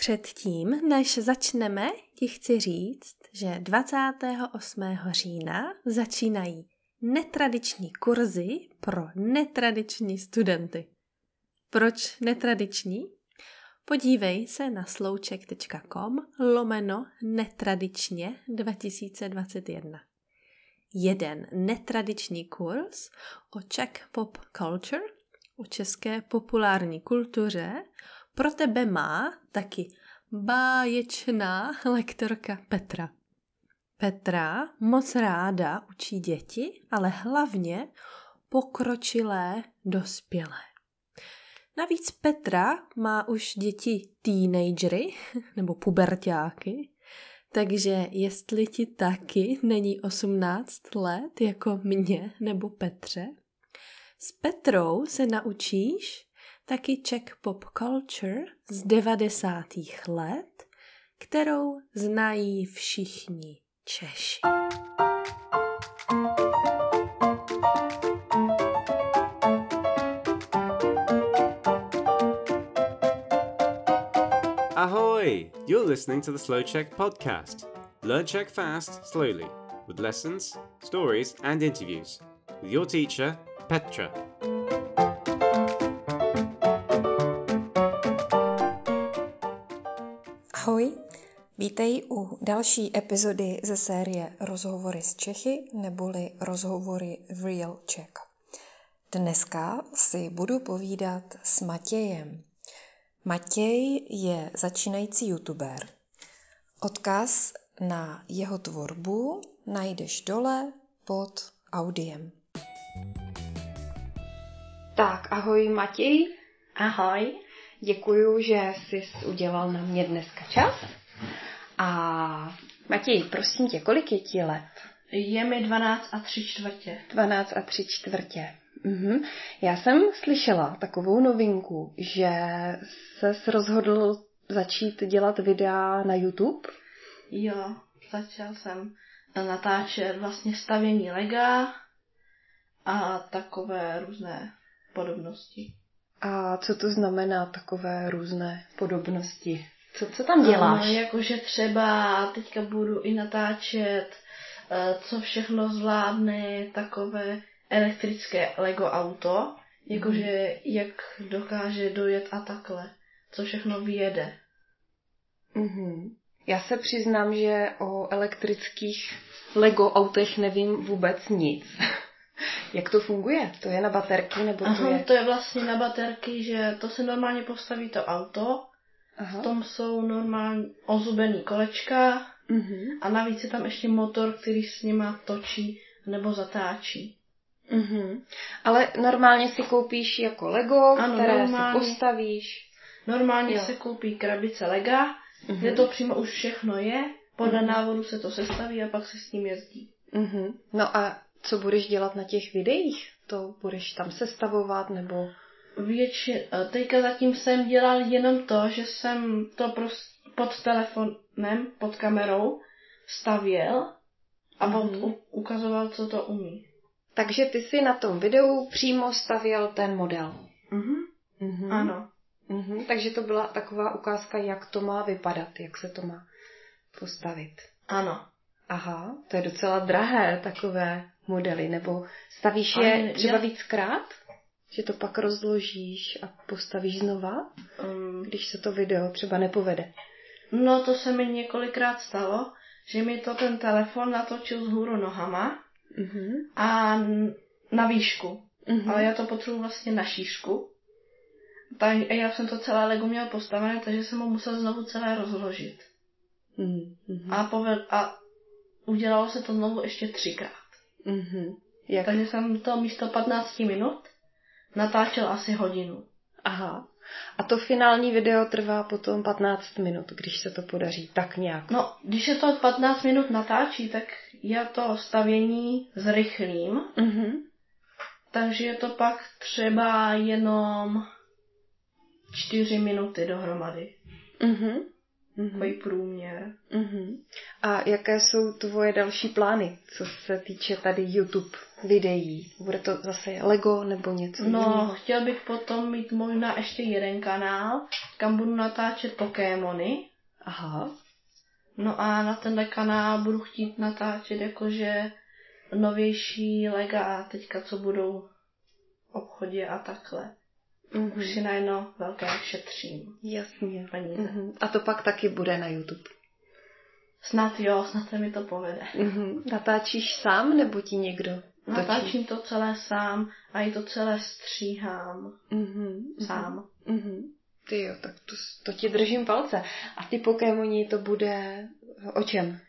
Předtím, než začneme, ti chci říct, že 28. října začínají netradiční kurzy pro netradiční studenty. Proč netradiční? Podívej se na slouček.com lomeno netradičně 2021. Jeden netradiční kurz o Czech pop culture, o české populární kultuře, pro tebe má taky báječná lektorka Petra. Petra moc ráda učí děti, ale hlavně pokročilé dospělé. Navíc Petra má už děti teenagery nebo pubertáky, takže jestli ti taky není 18 let jako mě nebo Petře, s Petrou se naučíš taky Czech pop culture z 90. let, kterou znají všichni Češi. Ahoy! You're listening to the Slow Czech podcast. Learn Czech fast, slowly, with lessons, stories, and interviews. With your teacher, Petra. Vítej u další epizody ze série Rozhovory z Čechy neboli Rozhovory v Real Czech. Dneska si budu povídat s Matějem. Matěj je začínající youtuber. Odkaz na jeho tvorbu najdeš dole pod audiem. Tak, ahoj Matěj. Ahoj. Děkuju, že jsi udělal na mě dneska čas. A Matěj, prosím tě, kolik je ti let? Je mi 12 a 3 čtvrtě. 12 a 3 čtvrtě. Mhm. Já jsem slyšela takovou novinku, že se rozhodl začít dělat videa na YouTube. Jo, začal jsem natáčet vlastně stavění lega a takové různé podobnosti. A co to znamená takové různé podobnosti? Co, co tam děláš? No, jakože třeba teďka budu i natáčet, eh, co všechno zvládne takové elektrické Lego auto, jakože mm. jak dokáže dojet a takhle, co všechno vyjede. Mm-hmm. Já se přiznám, že o elektrických Lego autech nevím vůbec nic. Jak to funguje? To je na baterky nebo Aha, to je? to je vlastně na baterky, že to se normálně postaví to auto, Aha. v tom jsou normální ozubený kolečka uh-huh. a navíc je tam ještě motor, který s nima točí nebo zatáčí. Uh-huh. Ale normálně si koupíš jako Lego, ano, které normálně, si postavíš. Normálně jo. se koupí krabice Lega, uh-huh. kde to přímo už všechno je, podle uh-huh. návodu se to sestaví a pak se s tím jezdí. Uh-huh. No a co budeš dělat na těch videích? To budeš tam sestavovat nebo... Větši... Teďka zatím jsem dělal jenom to, že jsem to prost... pod telefonem, pod kamerou stavěl a mm-hmm. ukazoval, co to umí. Takže ty si na tom videu přímo stavěl ten model. Mhm. Mm-hmm. Ano. Mm-hmm. Takže to byla taková ukázka, jak to má vypadat, jak se to má postavit. Ano. Aha, to je docela drahé, takové modely, nebo stavíš je třeba víckrát? Že to pak rozložíš a postavíš znova, um, když se to video třeba nepovede. No to se mi několikrát stalo, že mi to ten telefon natočil z hůru nohama uh-huh. a na výšku. Uh-huh. Ale já to potřebuji vlastně na šířku. Tak já jsem to celé Lego měl postavené, takže jsem ho musel znovu celé rozložit. Uh-huh. A, poved, a udělalo se to znovu ještě třikrát. Mm-hmm. Jak? Takže jsem to místo 15 minut natáčel asi hodinu. Aha. A to finální video trvá potom 15 minut, když se to podaří tak nějak. No, když se to 15 minut natáčí, tak já to stavění zrychlím. Mm-hmm. Takže je to pak třeba jenom 4 minuty dohromady. Mm-hmm. Mm-hmm. průměr. Mm-hmm. A jaké jsou tvoje další plány, co se týče tady YouTube videí? Bude to zase Lego nebo něco No, jiného? chtěl bych potom mít možná ještě jeden kanál, kam budu natáčet Pokémony. Aha. No a na tenhle kanál budu chtít natáčet jakože novější lega teďka, co budou v obchodě a takhle. Mm-hmm. Už si najednou velké šetřím. Jasně. Peníze. Mm-hmm. A to pak taky bude na YouTube. Snad jo, snad se mi to povede. Mm-hmm. Natáčíš sám nebo ti někdo? Točí? Natáčím to celé sám a i to celé stříhám. Mm-hmm. Sám. Mm-hmm. Ty jo, tak to, to ti držím palce. A ty Pokémoni to bude o čem?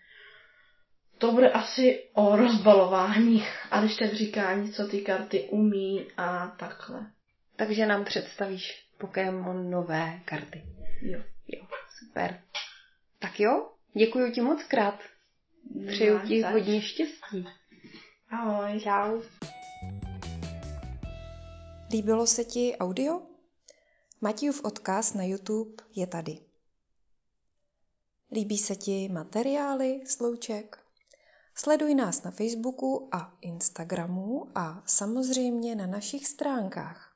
To bude asi o rozbalování a když říká co ty karty umí a takhle. Takže nám představíš Pokémonové karty. Jo. Jo, super. Tak jo, děkuji ti moc krát. Přeju ti zač. hodně štěstí. Ahoj. Čau. Líbilo se ti audio? Matějův odkaz na YouTube je tady. Líbí se ti materiály Slouček? Sleduj nás na Facebooku a Instagramu a samozřejmě na našich stránkách.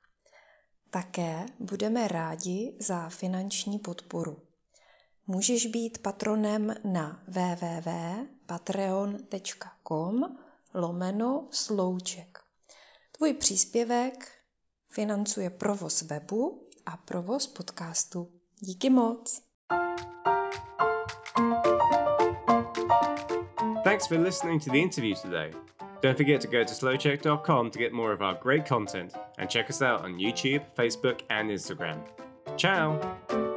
Také budeme rádi za finanční podporu. Můžeš být patronem na www.patreon.com lomeno slouček. Tvůj příspěvek financuje provoz webu a provoz podcastu. Díky moc! Thanks for listening to the interview today. Don't forget to go to slowcheck.com to get more of our great content and check us out on YouTube, Facebook, and Instagram. Ciao!